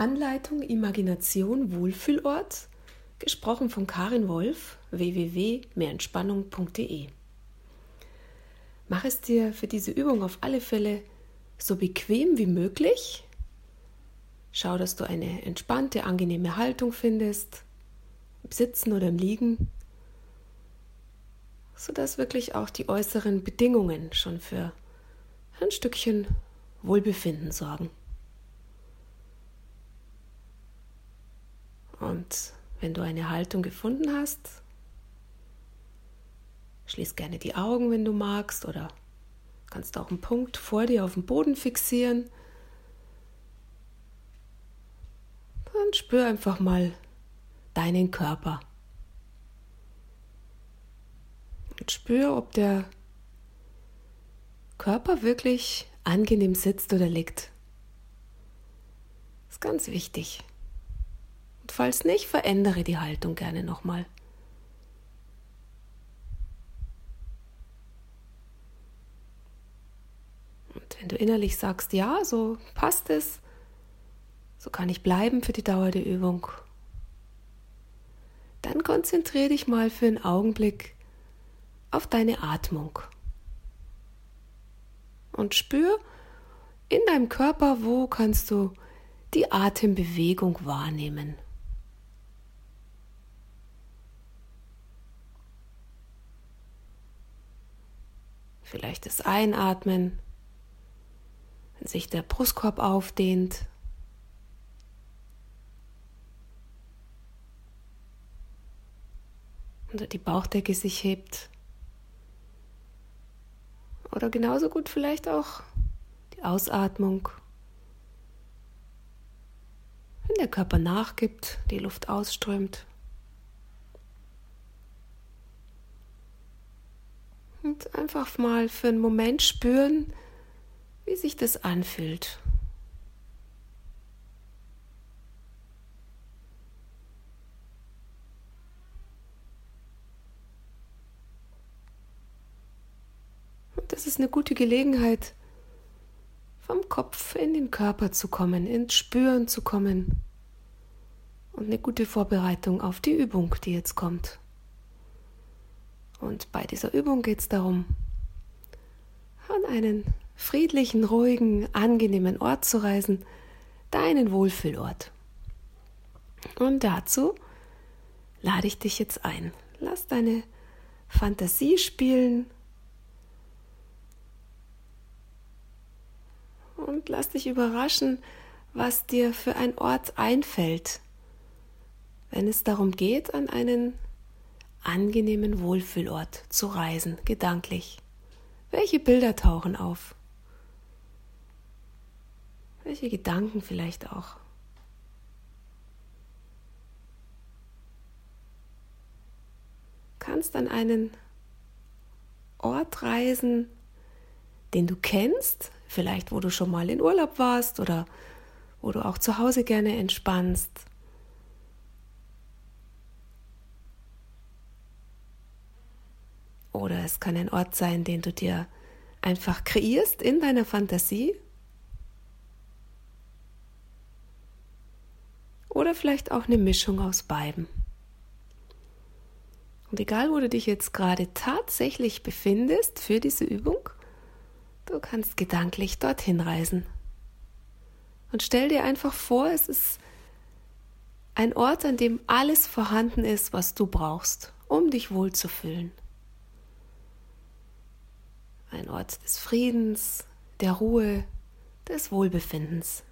Anleitung Imagination Wohlfühlort, gesprochen von Karin Wolf, www.mehrentspannung.de. Mach es dir für diese Übung auf alle Fälle so bequem wie möglich. Schau, dass du eine entspannte, angenehme Haltung findest, im Sitzen oder im Liegen, sodass wirklich auch die äußeren Bedingungen schon für ein Stückchen Wohlbefinden sorgen. Und wenn du eine Haltung gefunden hast, schließ gerne die Augen, wenn du magst, oder kannst auch einen Punkt vor dir auf dem Boden fixieren. Dann spür einfach mal deinen Körper. Und spür, ob der Körper wirklich angenehm sitzt oder liegt. Das ist ganz wichtig. Falls nicht, verändere die Haltung gerne nochmal. Und wenn du innerlich sagst, ja, so passt es, so kann ich bleiben für die Dauer der Übung, dann konzentriere dich mal für einen Augenblick auf deine Atmung. Und spür in deinem Körper, wo kannst du die Atembewegung wahrnehmen. Vielleicht das Einatmen, wenn sich der Brustkorb aufdehnt. Und die Bauchdecke sich hebt. Oder genauso gut vielleicht auch die Ausatmung. Wenn der Körper nachgibt, die Luft ausströmt. Und einfach mal für einen Moment spüren, wie sich das anfühlt. Und das ist eine gute Gelegenheit, vom Kopf in den Körper zu kommen, ins Spüren zu kommen. Und eine gute Vorbereitung auf die Übung, die jetzt kommt. Und bei dieser Übung geht es darum, an einen friedlichen, ruhigen, angenehmen Ort zu reisen, deinen Wohlfühlort. Und dazu lade ich dich jetzt ein. Lass deine Fantasie spielen und lass dich überraschen, was dir für ein Ort einfällt, wenn es darum geht, an einen angenehmen Wohlfühlort zu reisen, gedanklich. Welche Bilder tauchen auf? Welche Gedanken vielleicht auch? Kannst an einen Ort reisen, den du kennst, vielleicht wo du schon mal in Urlaub warst oder wo du auch zu Hause gerne entspannst Oder es kann ein Ort sein, den du dir einfach kreierst in deiner Fantasie. Oder vielleicht auch eine Mischung aus beiden. Und egal, wo du dich jetzt gerade tatsächlich befindest für diese Übung, du kannst gedanklich dorthin reisen. Und stell dir einfach vor, es ist ein Ort, an dem alles vorhanden ist, was du brauchst, um dich wohlzufühlen ein Ort des Friedens, der Ruhe, des Wohlbefindens.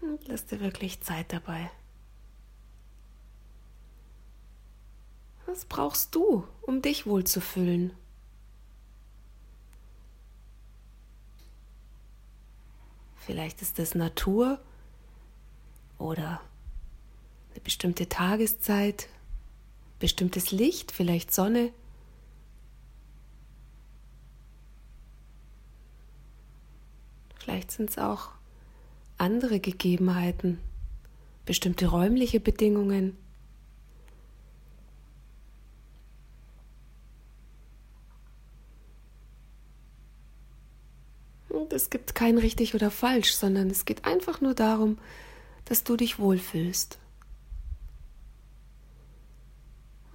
Und lass dir wirklich Zeit dabei. Was brauchst du, um dich wohlzufühlen? Vielleicht ist es Natur oder eine bestimmte Tageszeit, bestimmtes Licht, vielleicht Sonne. Vielleicht sind es auch andere Gegebenheiten, bestimmte räumliche Bedingungen. Und es gibt kein richtig oder falsch, sondern es geht einfach nur darum, dass du dich wohlfühlst.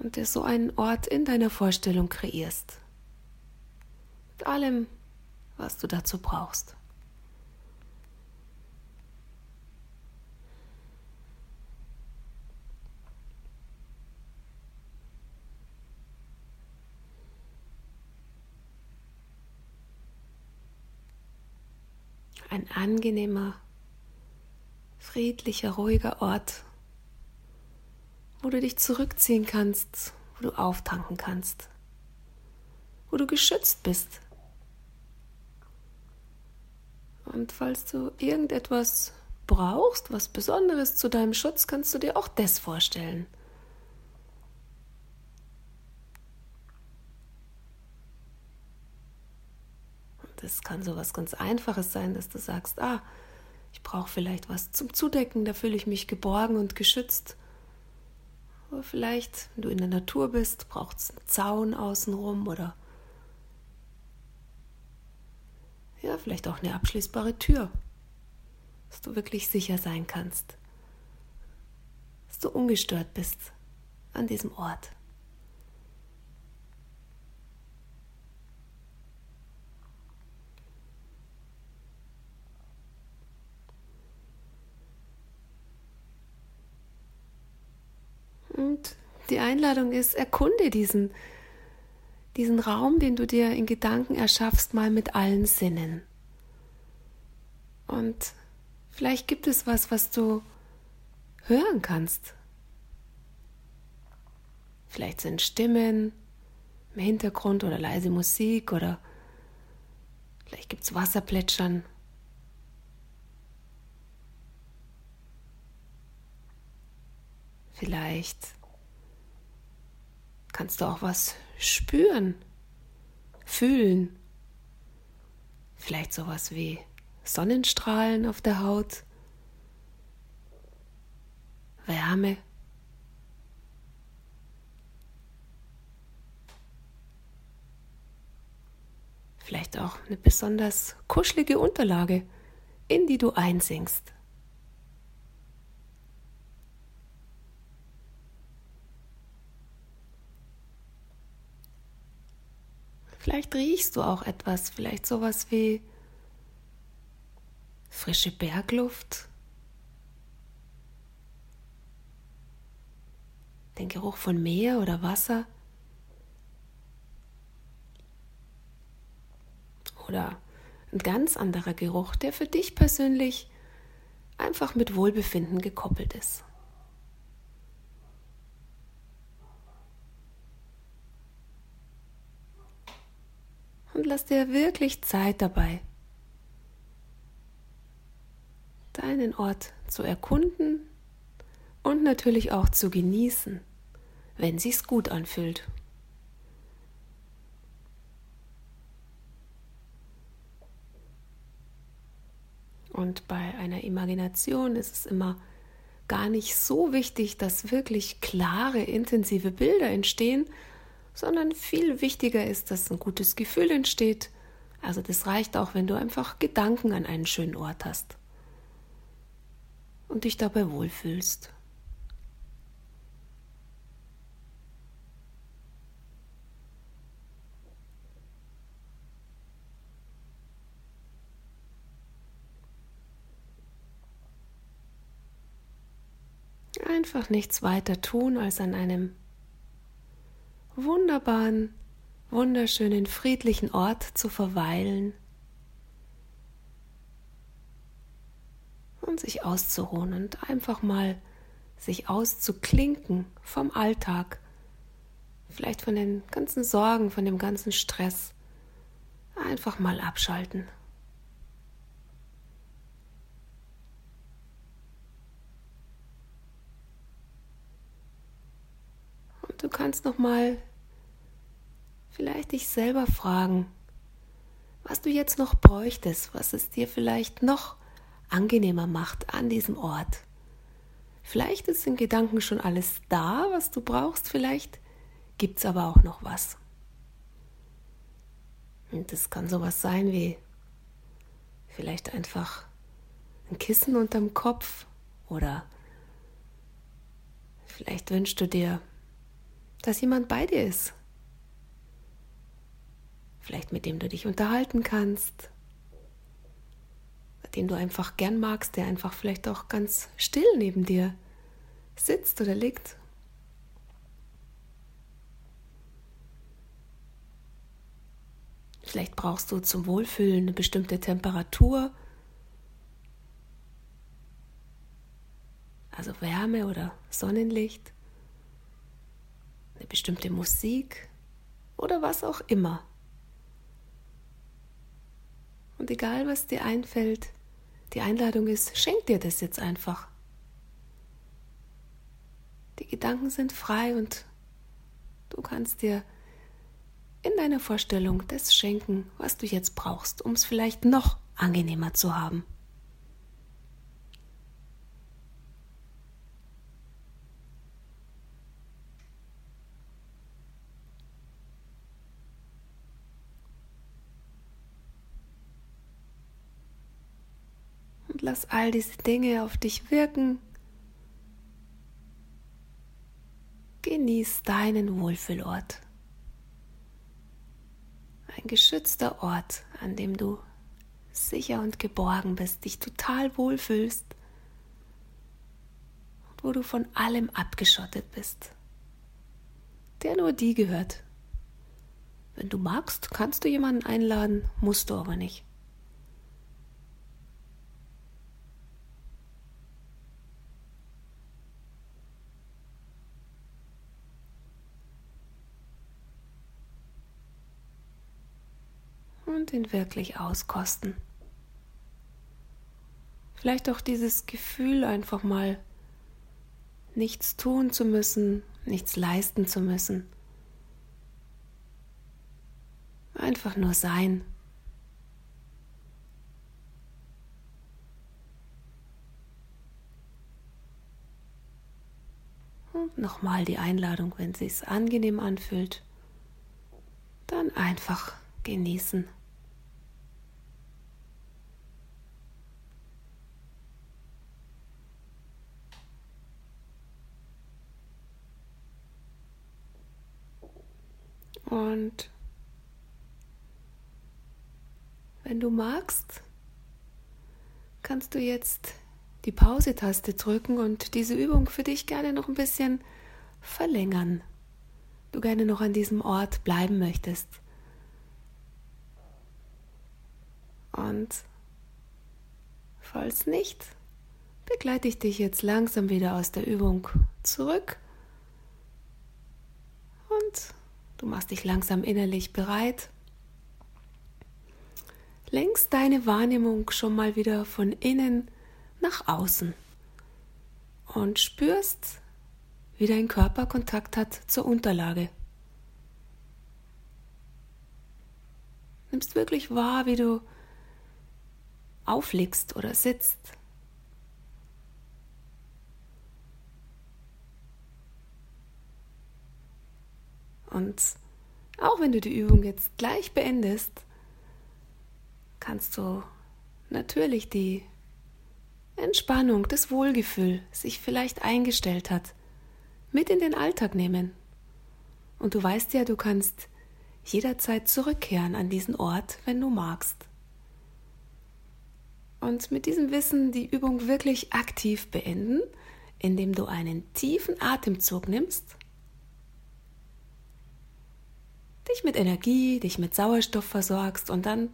Und dir so einen Ort in deiner Vorstellung kreierst. Mit allem, was du dazu brauchst. ein angenehmer, friedlicher, ruhiger Ort, wo du dich zurückziehen kannst, wo du auftanken kannst, wo du geschützt bist. Und falls du irgendetwas brauchst, was Besonderes zu deinem Schutz, kannst du dir auch das vorstellen. Das kann so was ganz Einfaches sein, dass du sagst, ah, ich brauche vielleicht was zum Zudecken, da fühle ich mich geborgen und geschützt. Oder vielleicht, wenn du in der Natur bist, braucht es einen Zaun außenrum oder ja, vielleicht auch eine abschließbare Tür, dass du wirklich sicher sein kannst, dass du ungestört bist an diesem Ort. Und die Einladung ist, erkunde diesen, diesen Raum, den du dir in Gedanken erschaffst, mal mit allen Sinnen. Und vielleicht gibt es was, was du hören kannst. Vielleicht sind Stimmen im Hintergrund oder leise Musik oder vielleicht gibt es Wasserplätschern. Vielleicht kannst du auch was spüren, fühlen. Vielleicht sowas wie Sonnenstrahlen auf der Haut, Wärme. Vielleicht auch eine besonders kuschelige Unterlage, in die du einsinkst. Vielleicht riechst du auch etwas, vielleicht sowas wie frische Bergluft, den Geruch von Meer oder Wasser oder ein ganz anderer Geruch, der für dich persönlich einfach mit Wohlbefinden gekoppelt ist. und lass dir wirklich Zeit dabei, deinen Ort zu erkunden und natürlich auch zu genießen, wenn sich's gut anfühlt. Und bei einer Imagination ist es immer gar nicht so wichtig, dass wirklich klare, intensive Bilder entstehen, sondern viel wichtiger ist, dass ein gutes Gefühl entsteht. Also das reicht auch, wenn du einfach Gedanken an einen schönen Ort hast und dich dabei wohlfühlst. Einfach nichts weiter tun, als an einem wunderbaren, wunderschönen, friedlichen Ort zu verweilen und sich auszuruhen und einfach mal sich auszuklinken vom Alltag, vielleicht von den ganzen Sorgen, von dem ganzen Stress. Einfach mal abschalten. Du kannst noch mal vielleicht dich selber fragen, was du jetzt noch bräuchtest, was es dir vielleicht noch angenehmer macht an diesem Ort. Vielleicht ist in Gedanken schon alles da, was du brauchst, vielleicht gibt es aber auch noch was. Und das kann sowas sein wie Vielleicht einfach ein Kissen unterm Kopf oder vielleicht wünschst du dir, dass jemand bei dir ist. Vielleicht mit dem du dich unterhalten kannst, den du einfach gern magst, der einfach vielleicht auch ganz still neben dir sitzt oder liegt. Vielleicht brauchst du zum Wohlfühlen eine bestimmte Temperatur, also Wärme oder Sonnenlicht, eine bestimmte Musik oder was auch immer. Und egal, was dir einfällt, die Einladung ist, schenk dir das jetzt einfach. Die Gedanken sind frei und du kannst dir in deiner Vorstellung das schenken, was du jetzt brauchst, um es vielleicht noch angenehmer zu haben. Lass all diese Dinge auf dich wirken. Genieß deinen Wohlfühlort ein geschützter Ort, an dem du sicher und geborgen bist, dich total wohlfühlst und wo du von allem abgeschottet bist, der nur die gehört. Wenn du magst, kannst du jemanden einladen, musst du aber nicht. Und ihn wirklich auskosten. Vielleicht auch dieses Gefühl einfach mal nichts tun zu müssen, nichts leisten zu müssen. Einfach nur sein. Und nochmal die Einladung, wenn es angenehm anfühlt, dann einfach genießen. Und wenn du magst, kannst du jetzt die Pause-Taste drücken und diese Übung für dich gerne noch ein bisschen verlängern. Du gerne noch an diesem Ort bleiben möchtest. Und falls nicht, begleite ich dich jetzt langsam wieder aus der Übung zurück und Du machst dich langsam innerlich bereit. Lenkst deine Wahrnehmung schon mal wieder von innen nach außen und spürst, wie dein Körper Kontakt hat zur Unterlage. Nimmst wirklich wahr, wie du aufliegst oder sitzt. Und auch wenn du die Übung jetzt gleich beendest, kannst du natürlich die Entspannung, das Wohlgefühl sich vielleicht eingestellt hat, mit in den Alltag nehmen. Und du weißt ja, du kannst jederzeit zurückkehren an diesen Ort, wenn du magst. Und mit diesem Wissen die Übung wirklich aktiv beenden, indem du einen tiefen Atemzug nimmst dich mit Energie, dich mit Sauerstoff versorgst und dann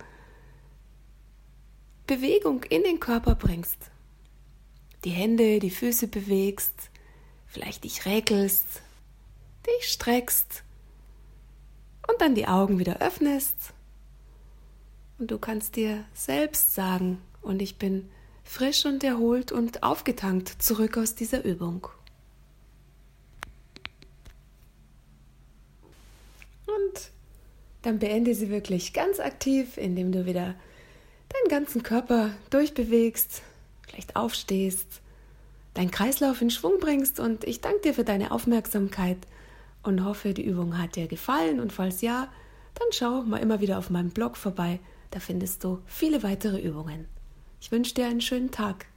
Bewegung in den Körper bringst. Die Hände, die Füße bewegst, vielleicht dich räkelst, dich streckst und dann die Augen wieder öffnest. Und du kannst dir selbst sagen, und ich bin frisch und erholt und aufgetankt zurück aus dieser Übung. Und dann beende sie wirklich ganz aktiv, indem du wieder deinen ganzen Körper durchbewegst, vielleicht aufstehst, deinen Kreislauf in Schwung bringst und ich danke dir für deine Aufmerksamkeit und hoffe, die Übung hat dir gefallen und falls ja, dann schau mal immer wieder auf meinem Blog vorbei. Da findest du viele weitere Übungen. Ich wünsche dir einen schönen Tag.